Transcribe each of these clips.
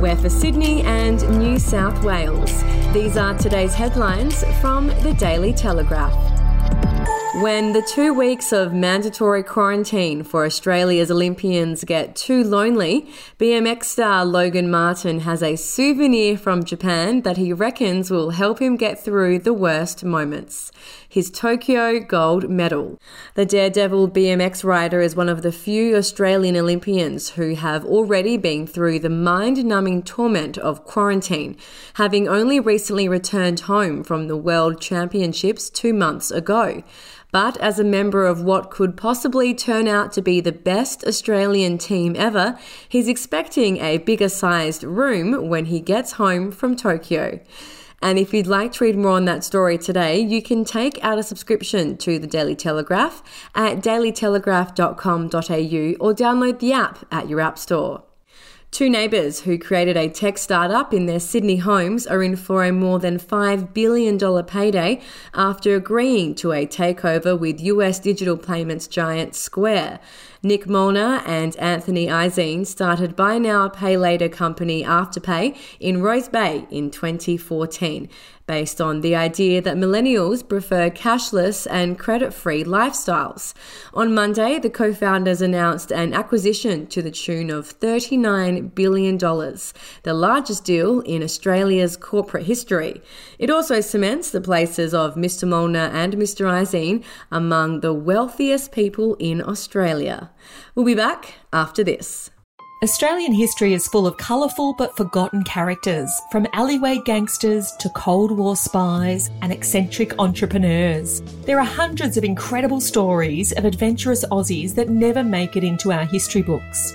We're for Sydney and New South Wales. These are today's headlines from the Daily Telegraph. When the two weeks of mandatory quarantine for Australia's Olympians get too lonely, BMX star Logan Martin has a souvenir from Japan that he reckons will help him get through the worst moments. His Tokyo gold medal. The Daredevil BMX rider is one of the few Australian Olympians who have already been through the mind numbing torment of quarantine, having only recently returned home from the World Championships two months ago but as a member of what could possibly turn out to be the best Australian team ever, he's expecting a bigger sized room when he gets home from Tokyo. And if you'd like to read more on that story today, you can take out a subscription to the Daily Telegraph at dailytelegraph.com.au or download the app at your app store. Two neighbours who created a tech startup in their Sydney homes are in for a more than $5 billion payday after agreeing to a takeover with US digital payments giant Square. Nick Molnar and Anthony Eisen started buy now, pay later company Afterpay in Rose Bay in 2014, based on the idea that millennials prefer cashless and credit free lifestyles. On Monday, the co founders announced an acquisition to the tune of $39 billion, dollars—the largest deal in Australia's corporate history. It also cements the places of Mr. Molnar and Mr. Eisen among the wealthiest people in Australia. We'll be back after this. Australian history is full of colourful but forgotten characters, from alleyway gangsters to Cold War spies and eccentric entrepreneurs. There are hundreds of incredible stories of adventurous Aussies that never make it into our history books.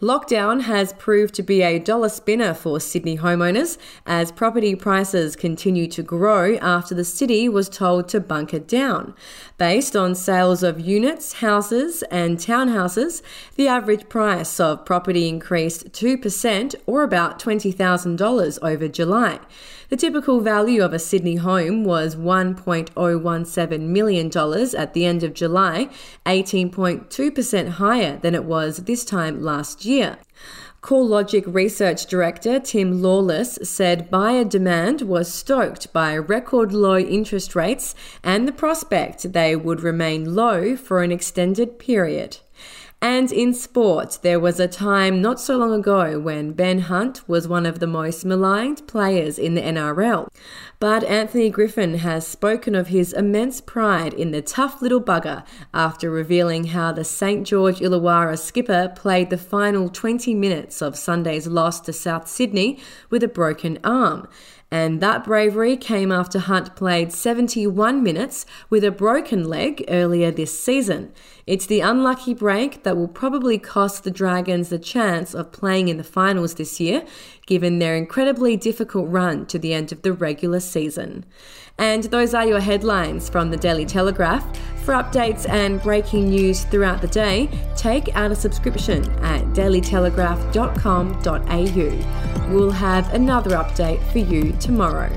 Lockdown has proved to be a dollar spinner for Sydney homeowners as property prices continue to grow after the city was told to bunker down. Based on sales of units, houses, and townhouses, the average price of property increased 2% or about $20,000 over July. The typical value of a Sydney home was $1.017 million at the end of July, 18.2% higher than it was this time last year. CoreLogic Research Director Tim Lawless said buyer demand was stoked by record low interest rates and the prospect they would remain low for an extended period. And in sport, there was a time not so long ago when Ben Hunt was one of the most maligned players in the NRL. But Anthony Griffin has spoken of his immense pride in the tough little bugger after revealing how the St George Illawarra skipper played the final 20 minutes of Sunday's loss to South Sydney with a broken arm. And that bravery came after Hunt played 71 minutes with a broken leg earlier this season. It's the unlucky break that will probably cost the Dragons the chance of playing in the finals this year, given their incredibly difficult run to the end of the regular season. And those are your headlines from the Daily Telegraph. For updates and breaking news throughout the day, take out a subscription at dailytelegraph.com.au. We'll have another update for you tomorrow.